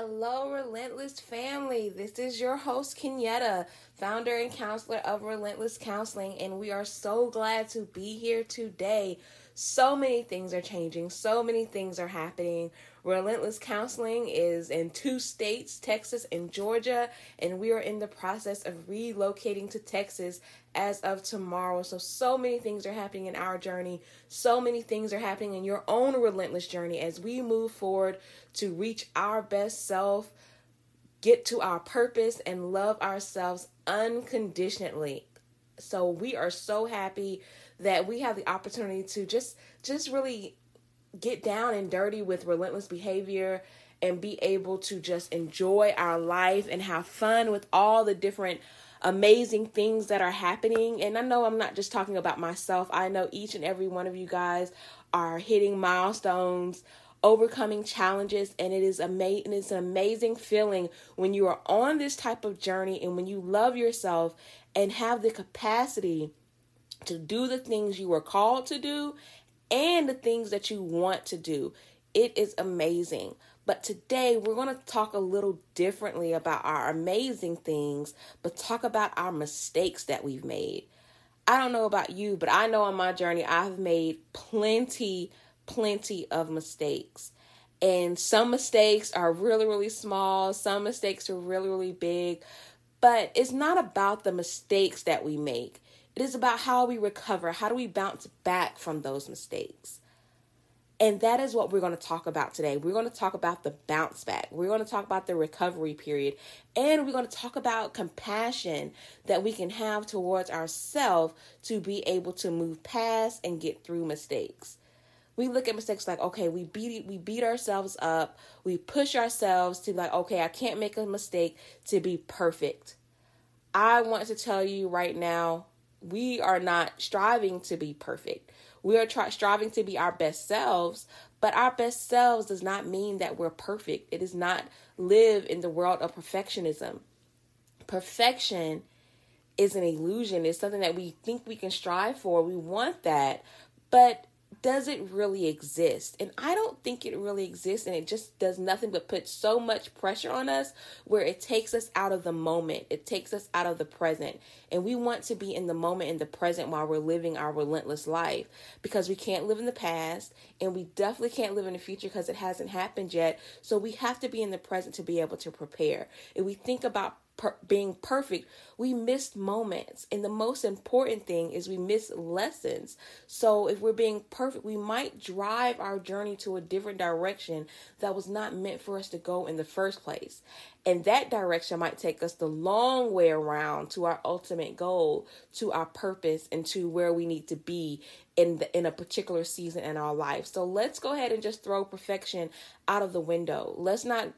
Hello, Relentless family. This is your host, Kenyetta, founder and counselor of Relentless Counseling, and we are so glad to be here today. So many things are changing, so many things are happening. Relentless Counseling is in two states, Texas and Georgia, and we are in the process of relocating to Texas as of tomorrow. So, so many things are happening in our journey. So many things are happening in your own relentless journey as we move forward to reach our best self, get to our purpose, and love ourselves unconditionally. So, we are so happy that we have the opportunity to just just really get down and dirty with relentless behavior and be able to just enjoy our life and have fun with all the different amazing things that are happening. And I know I'm not just talking about myself, I know each and every one of you guys are hitting milestones. Overcoming challenges, and it is amazing. It's an amazing feeling when you are on this type of journey and when you love yourself and have the capacity to do the things you were called to do and the things that you want to do. It is amazing. But today we're going to talk a little differently about our amazing things, but talk about our mistakes that we've made. I don't know about you, but I know on my journey I've made plenty, plenty of mistakes. And some mistakes are really, really small, some mistakes are really, really big. But it's not about the mistakes that we make. It is about how we recover. How do we bounce back from those mistakes? And that is what we're going to talk about today. We're going to talk about the bounce back. We're going to talk about the recovery period. And we're going to talk about compassion that we can have towards ourselves to be able to move past and get through mistakes. We look at mistakes like, okay, we beat we beat ourselves up. We push ourselves to like, okay, I can't make a mistake to be perfect. I want to tell you right now, we are not striving to be perfect. We are striving to be our best selves, but our best selves does not mean that we're perfect. It does not live in the world of perfectionism. Perfection is an illusion. It's something that we think we can strive for. We want that, but does it really exist? And I don't think it really exists, and it just does nothing but put so much pressure on us where it takes us out of the moment, it takes us out of the present. And we want to be in the moment, in the present, while we're living our relentless life because we can't live in the past, and we definitely can't live in the future because it hasn't happened yet. So we have to be in the present to be able to prepare. If we think about per- being perfect, we missed moments. And the most important thing is we miss lessons. So if we're being perfect, we might drive our journey to a different direction that was not meant for us to go in the first place. And that direction might take us the long way around to our ultimate goal, to our purpose, and to where we need to be in the, in a particular season in our life. So let's go ahead and just throw perfection out of the window. Let's not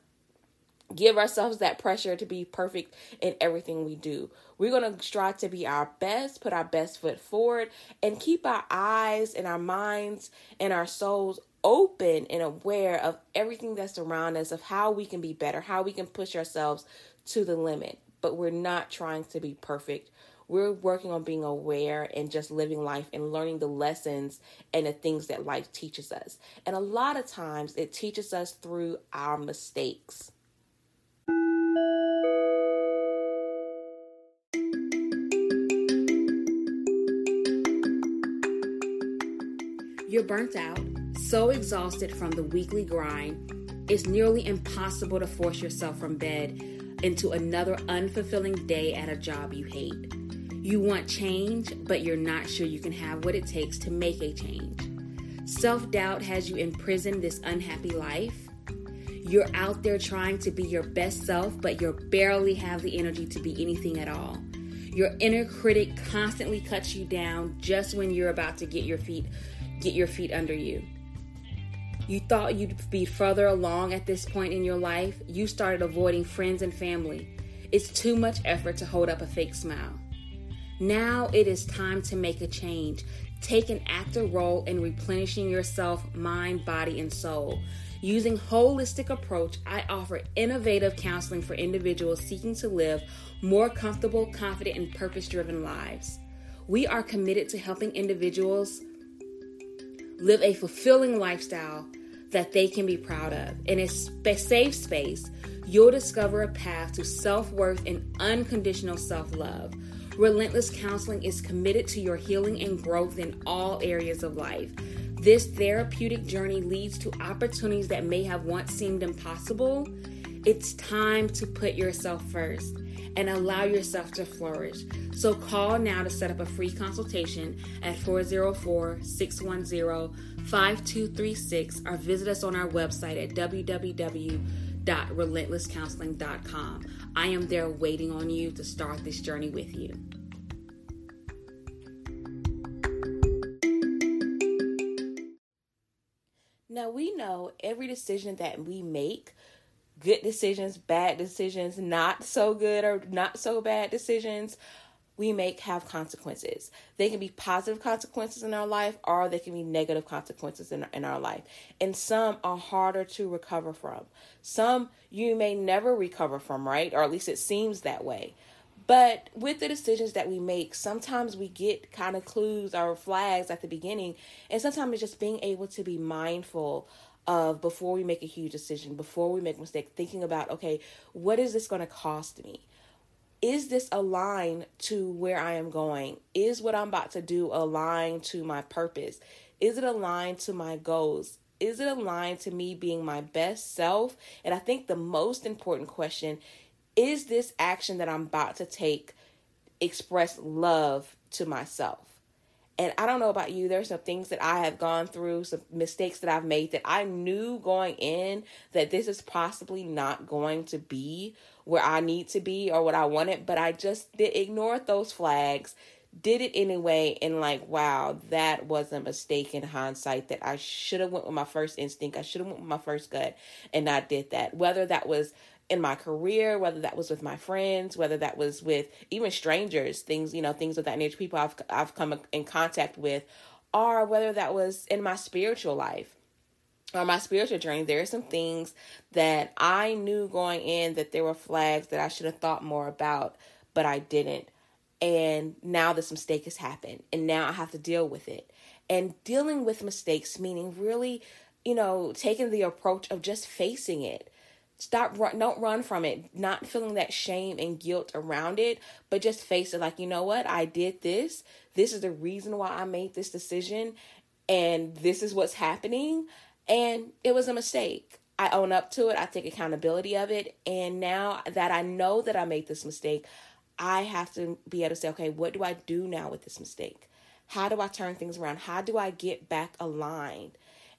give ourselves that pressure to be perfect in everything we do. We're going to strive to be our best, put our best foot forward, and keep our eyes and our minds and our souls open and aware of everything that's around us, of how we can be better, how we can push ourselves to the limit. But we're not trying to be perfect. We're working on being aware and just living life and learning the lessons and the things that life teaches us. And a lot of times it teaches us through our mistakes. You're burnt out, so exhausted from the weekly grind, it's nearly impossible to force yourself from bed into another unfulfilling day at a job you hate. You want change, but you're not sure you can have what it takes to make a change. Self doubt has you imprisoned this unhappy life. You're out there trying to be your best self, but you barely have the energy to be anything at all. Your inner critic constantly cuts you down just when you're about to get your feet get your feet under you. You thought you'd be further along at this point in your life, you started avoiding friends and family. It's too much effort to hold up a fake smile. Now it is time to make a change. Take an active role in replenishing yourself, mind, body, and soul. Using holistic approach, I offer innovative counseling for individuals seeking to live more comfortable, confident, and purpose-driven lives. We are committed to helping individuals live a fulfilling lifestyle that they can be proud of. In a safe space, you'll discover a path to self worth and unconditional self love. Relentless Counseling is committed to your healing and growth in all areas of life. This therapeutic journey leads to opportunities that may have once seemed impossible. It's time to put yourself first and allow yourself to flourish. So call now to set up a free consultation at 404 610 5236 or visit us on our website at www.relentlesscounseling.com. I am there waiting on you to start this journey with you. Now, we know every decision that we make good decisions, bad decisions, not so good or not so bad decisions we make have consequences. They can be positive consequences in our life or they can be negative consequences in, in our life. And some are harder to recover from. Some you may never recover from, right? Or at least it seems that way. But with the decisions that we make, sometimes we get kind of clues or flags at the beginning. And sometimes it's just being able to be mindful of before we make a huge decision, before we make a mistake, thinking about, okay, what is this going to cost me? Is this aligned to where I am going? Is what I'm about to do aligned to my purpose? Is it aligned to my goals? Is it aligned to me being my best self? And I think the most important question is this action that I'm about to take express love to myself? And I don't know about you, there's some things that I have gone through, some mistakes that I've made that I knew going in that this is possibly not going to be where I need to be or what I wanted, but I just did ignore those flags, did it anyway, and like, wow, that was a mistake in hindsight that I should have went with my first instinct. I should have went with my first gut and I did that. Whether that was in my career, whether that was with my friends, whether that was with even strangers, things, you know, things of that nature, people I've I've come in contact with, or whether that was in my spiritual life or my spiritual journey, there are some things that I knew going in that there were flags that I should have thought more about, but I didn't. And now this mistake has happened, and now I have to deal with it. And dealing with mistakes, meaning really, you know, taking the approach of just facing it stop don't run from it not feeling that shame and guilt around it but just face it like you know what? I did this. This is the reason why i made this decision and this is what's happening and it was a mistake. I own up to it. I take accountability of it and now that i know that i made this mistake i have to be able to say okay what do i do now with this mistake? How do i turn things around? How do i get back aligned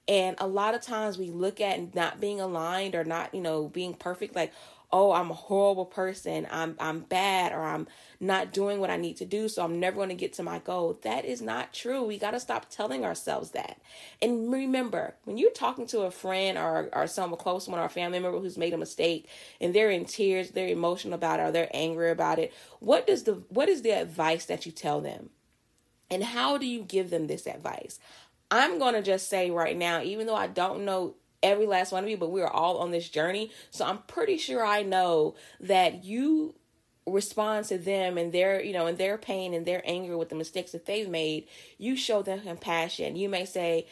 and a lot of times we look at not being aligned or not, you know, being perfect like, oh, I'm a horrible person. I'm I'm bad or I'm not doing what I need to do, so I'm never going to get to my goal. That is not true. We got to stop telling ourselves that. And remember, when you're talking to a friend or or someone close one or a family member who's made a mistake and they're in tears, they're emotional about it or they're angry about it, what does the what is the advice that you tell them? And how do you give them this advice? I'm going to just say right now, even though I don't know every last one of you, but we're all on this journey. So I'm pretty sure I know that you respond to them and their, you know, and their pain and their anger with the mistakes that they've made. You show them compassion. You may say,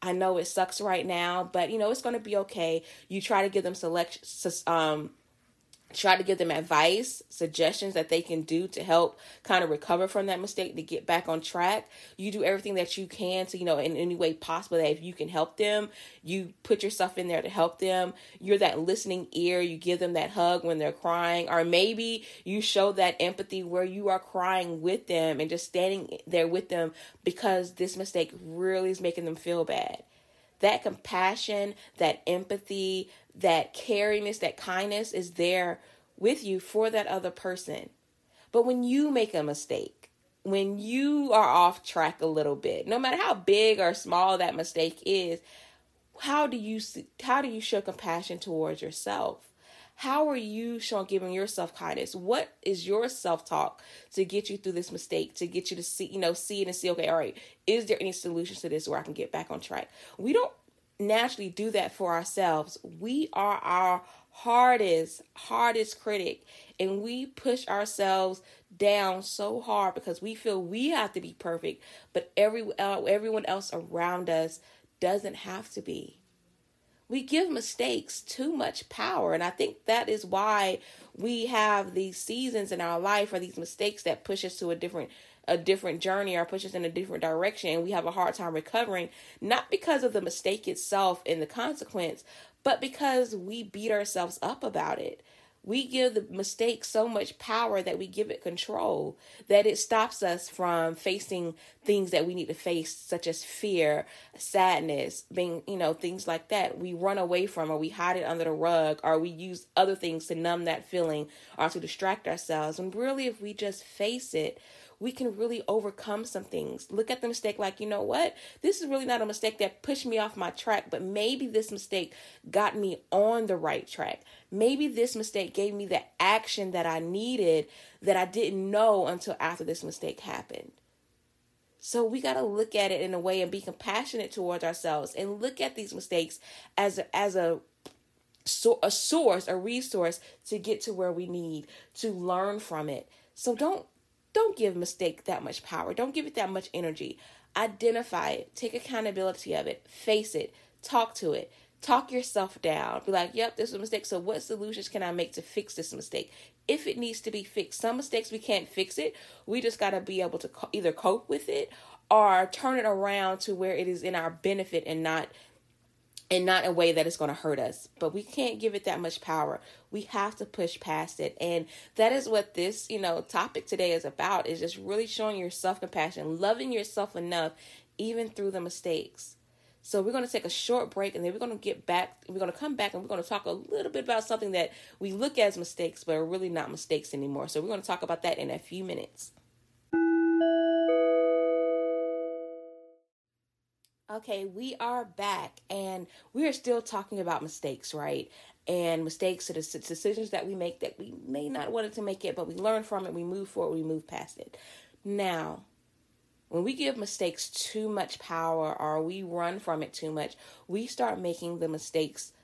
I know it sucks right now, but you know, it's going to be okay. You try to give them select um try to give them advice, suggestions that they can do to help kind of recover from that mistake to get back on track. You do everything that you can to, you know, in any way possible that if you can help them, you put yourself in there to help them. You're that listening ear. You give them that hug when they're crying, or maybe you show that empathy where you are crying with them and just standing there with them because this mistake really is making them feel bad. That compassion, that empathy, that caringness, that kindness is there with you for that other person. But when you make a mistake, when you are off track a little bit, no matter how big or small that mistake is, how do you how do you show compassion towards yourself? How are you showing giving yourself kindness? What is your self-talk to get you through this mistake, to get you to see, you know, see it and see, okay, all right, is there any solutions to this where I can get back on track? We don't naturally do that for ourselves. We are our hardest, hardest critic, and we push ourselves down so hard because we feel we have to be perfect, but every uh, everyone else around us doesn't have to be. we give mistakes too much power. And I think that is why we have these seasons in our life or these mistakes that push us to a different a different journey or push us in a different direction and we have a hard time recovering not because of the mistake itself and the consequence but because we beat ourselves up about it. We give the mistake so much power that we give it control that it stops us from facing things that we need to face such as fear sadness being you know things like that. We run away from or we hide it under the rug or we use other things to numb that feeling or to distract ourselves. And really if we just face it we can really overcome some things. Look at the mistake like, you know what? This is really not a mistake that pushed me off my track, but maybe this mistake got me on the right track. Maybe this mistake gave me the action that I needed that I didn't know until after this mistake happened. So we got to look at it in a way and be compassionate towards ourselves and look at these mistakes as a, as a so a source, a resource to get to where we need to learn from it. So don't don't give mistake that much power. Don't give it that much energy. Identify it, take accountability of it, face it, talk to it, talk yourself down. Be like, yep, this was a mistake. So, what solutions can I make to fix this mistake? If it needs to be fixed, some mistakes we can't fix it. We just got to be able to co- either cope with it or turn it around to where it is in our benefit and not and not in a way that is going to hurt us. But we can't give it that much power. We have to push past it. And that is what this, you know, topic today is about is just really showing your self-compassion, loving yourself enough even through the mistakes. So we're going to take a short break and then we're going to get back we're going to come back and we're going to talk a little bit about something that we look as mistakes but are really not mistakes anymore. So we're going to talk about that in a few minutes. Okay, we are back and we are still talking about mistakes, right? And mistakes are the decisions that we make that we may not want to make it, but we learn from it, we move forward, we move past it. Now, when we give mistakes too much power or we run from it too much, we start making the mistakes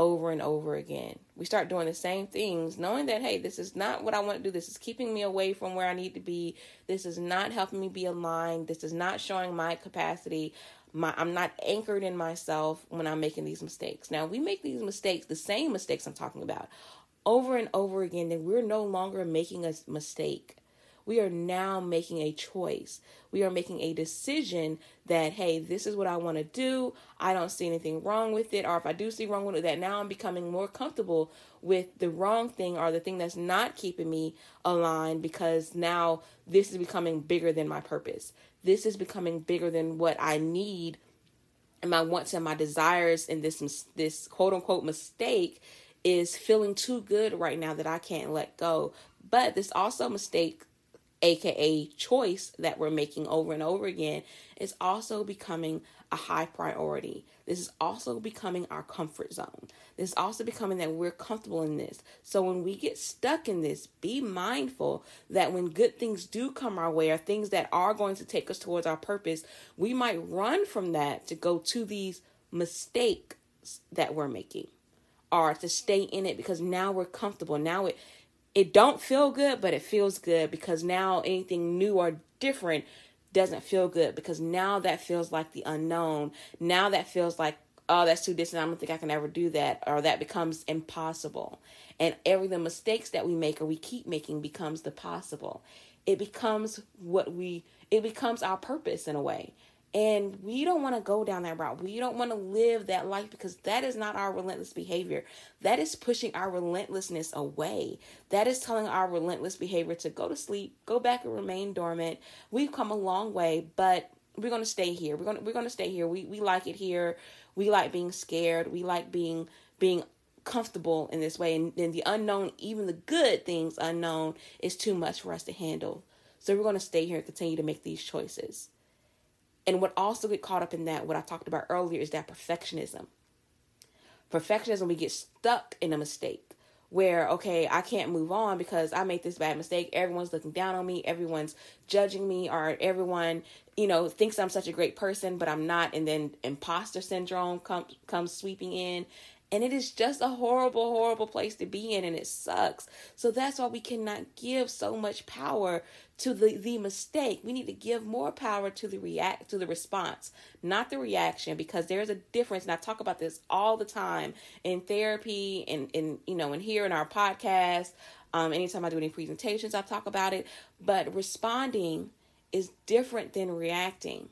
over and over again. We start doing the same things, knowing that, hey, this is not what I want to do. This is keeping me away from where I need to be. This is not helping me be aligned. This is not showing my capacity my I'm not anchored in myself when I'm making these mistakes. Now, we make these mistakes, the same mistakes I'm talking about, over and over again, then we're no longer making a mistake. We are now making a choice. We are making a decision that, hey, this is what I want to do. I don't see anything wrong with it. Or if I do see wrong with it, that now I'm becoming more comfortable with the wrong thing or the thing that's not keeping me aligned because now this is becoming bigger than my purpose this is becoming bigger than what I need and my wants and my desires and this this quote unquote mistake is feeling too good right now that I can't let go. But this also mistake aka choice that we're making over and over again is also becoming a high priority. This is also becoming our comfort zone. This is also becoming that we're comfortable in this. So when we get stuck in this, be mindful that when good things do come our way or things that are going to take us towards our purpose, we might run from that to go to these mistakes that we're making or to stay in it because now we're comfortable. Now it it don't feel good, but it feels good because now anything new or different doesn't feel good because now that feels like the unknown. Now that feels like, oh, that's too distant. I don't think I can ever do that. Or that becomes impossible. And every the mistakes that we make or we keep making becomes the possible. It becomes what we, it becomes our purpose in a way. And we don't want to go down that route. We don't want to live that life because that is not our relentless behavior. That is pushing our relentlessness away. That is telling our relentless behavior to go to sleep, go back and remain dormant. We've come a long way, but we're going to stay here. We're going to, we're going to stay here. We we like it here. We like being scared. We like being being comfortable in this way and then the unknown, even the good things unknown is too much for us to handle. So we're going to stay here and continue to make these choices. And what also get caught up in that, what I talked about earlier, is that perfectionism. Perfectionism, we get stuck in a mistake where, okay, I can't move on because I made this bad mistake. Everyone's looking down on me, everyone's judging me, or everyone, you know, thinks I'm such a great person, but I'm not. And then imposter syndrome comes comes sweeping in. And it is just a horrible, horrible place to be in, and it sucks. So that's why we cannot give so much power to the, the mistake. We need to give more power to the react to the response, not the reaction, because there's a difference. And I talk about this all the time in therapy and in you know, and here in our podcast. Um, anytime I do any presentations, I talk about it. But responding is different than reacting.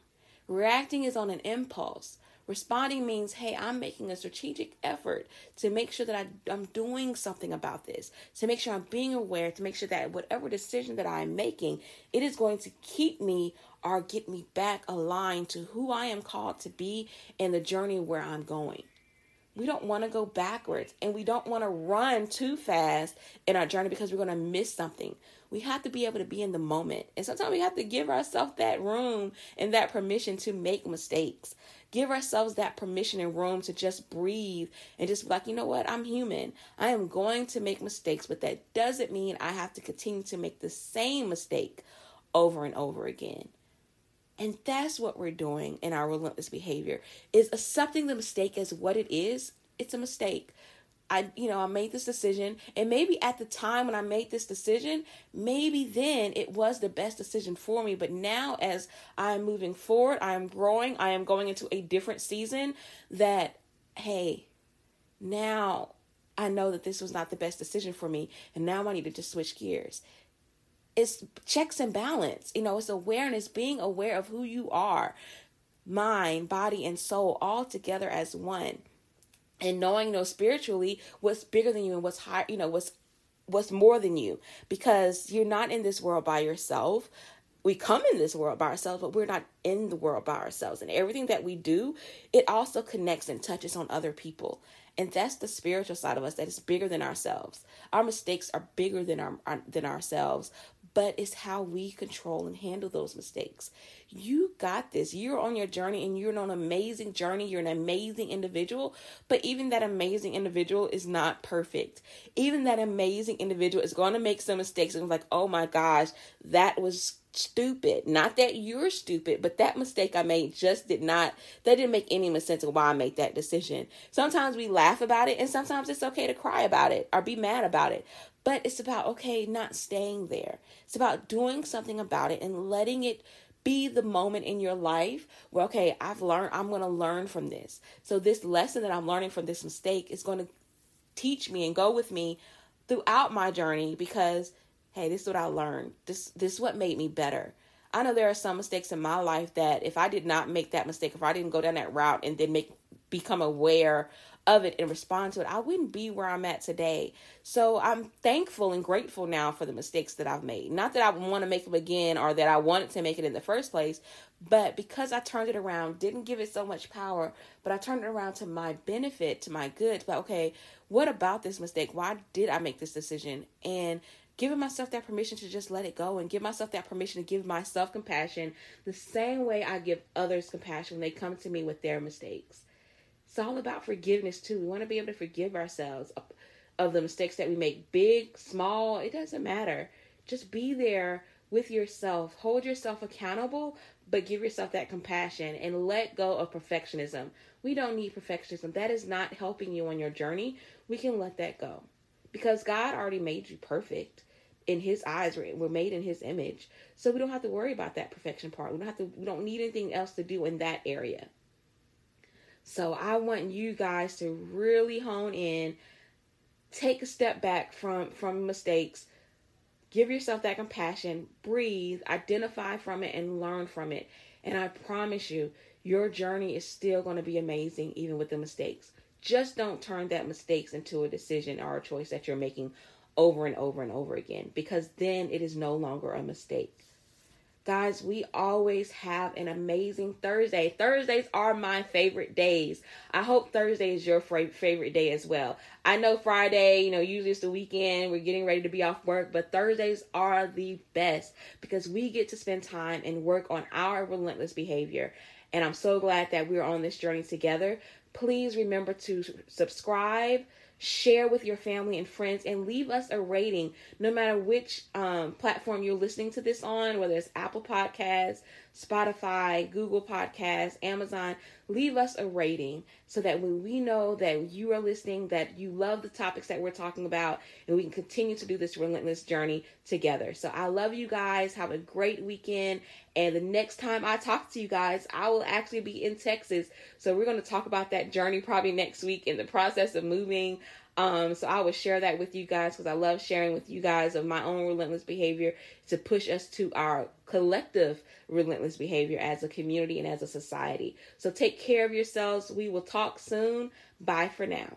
Reacting is on an impulse. Responding means, hey, I'm making a strategic effort to make sure that I, I'm doing something about this, to make sure I'm being aware, to make sure that whatever decision that I'm making, it is going to keep me or get me back aligned to who I am called to be and the journey where I'm going. We don't want to go backwards and we don't want to run too fast in our journey because we're going to miss something. We have to be able to be in the moment. And sometimes we have to give ourselves that room and that permission to make mistakes. Give ourselves that permission and room to just breathe and just be like, you know what? I'm human. I am going to make mistakes, but that doesn't mean I have to continue to make the same mistake over and over again. And that's what we're doing in our relentless behavior is accepting the mistake as what it is. It's a mistake. I, you know, I made this decision, and maybe at the time when I made this decision, maybe then it was the best decision for me. But now, as I'm moving forward, I am growing, I am going into a different season. That, hey, now I know that this was not the best decision for me, and now I need to just switch gears. It's checks and balance, you know, it's awareness, being aware of who you are, mind, body, and soul all together as one and knowing you know spiritually what's bigger than you and what's high you know what's what's more than you. Because you're not in this world by yourself. We come in this world by ourselves but we're not in the world by ourselves. And everything that we do it also connects and touches on other people. And that's the spiritual side of us that is bigger than ourselves. Our mistakes are bigger than our, our than ourselves but it's how we control and handle those mistakes. You got this. You're on your journey and you're on an amazing journey. You're an amazing individual, but even that amazing individual is not perfect. Even that amazing individual is going to make some mistakes and like, oh my gosh, that was stupid. Not that you're stupid, but that mistake I made just did not, that didn't make any sense of why I made that decision. Sometimes we laugh about it, and sometimes it's okay to cry about it or be mad about it. But it's about, okay, not staying there. It's about doing something about it and letting it be the moment in your life where, okay, I've learned, I'm going to learn from this. So, this lesson that I'm learning from this mistake is going to teach me and go with me throughout my journey because, hey, this is what I learned. This, this is what made me better. I know there are some mistakes in my life that if I did not make that mistake, if I didn't go down that route and then make become aware of it and respond to it, I wouldn't be where I'm at today. So I'm thankful and grateful now for the mistakes that I've made. Not that I want to make them again or that I wanted to make it in the first place, but because I turned it around, didn't give it so much power, but I turned it around to my benefit, to my good. But okay, what about this mistake? Why did I make this decision? And giving myself that permission to just let it go and give myself that permission to give myself compassion the same way I give others compassion when they come to me with their mistakes. It's all about forgiveness too. We want to be able to forgive ourselves of, of the mistakes that we make, big, small, it doesn't matter. Just be there with yourself. Hold yourself accountable, but give yourself that compassion and let go of perfectionism. We don't need perfectionism. That is not helping you on your journey. We can let that go because God already made you perfect. In His eyes, we're, made in His image, so we don't have to worry about that perfection part. We don't have to. We don't need anything else to do in that area. So I want you guys to really hone in, take a step back from from mistakes, give yourself that compassion, breathe, identify from it and learn from it. And I promise you, your journey is still going to be amazing even with the mistakes. Just don't turn that mistakes into a decision or a choice that you're making over and over and over again because then it is no longer a mistake. Guys, we always have an amazing Thursday. Thursdays are my favorite days. I hope Thursday is your favorite day as well. I know Friday, you know, usually it's the weekend, we're getting ready to be off work, but Thursdays are the best because we get to spend time and work on our relentless behavior. And I'm so glad that we're on this journey together. Please remember to subscribe, share with your family and friends, and leave us a rating. No matter which um, platform you're listening to this on, whether it's Apple Podcasts, Spotify, Google Podcasts, Amazon. Leave us a rating so that when we know that you are listening, that you love the topics that we're talking about, and we can continue to do this relentless journey together. So I love you guys. Have a great weekend. And the next time I talk to you guys, I will actually be in Texas. So we're going to talk about that journey probably next week in the process of moving. Um, so I will share that with you guys because I love sharing with you guys of my own relentless behavior to push us to our collective relentless behavior as a community and as a society. So take care of yourselves. We will talk soon. Bye for now.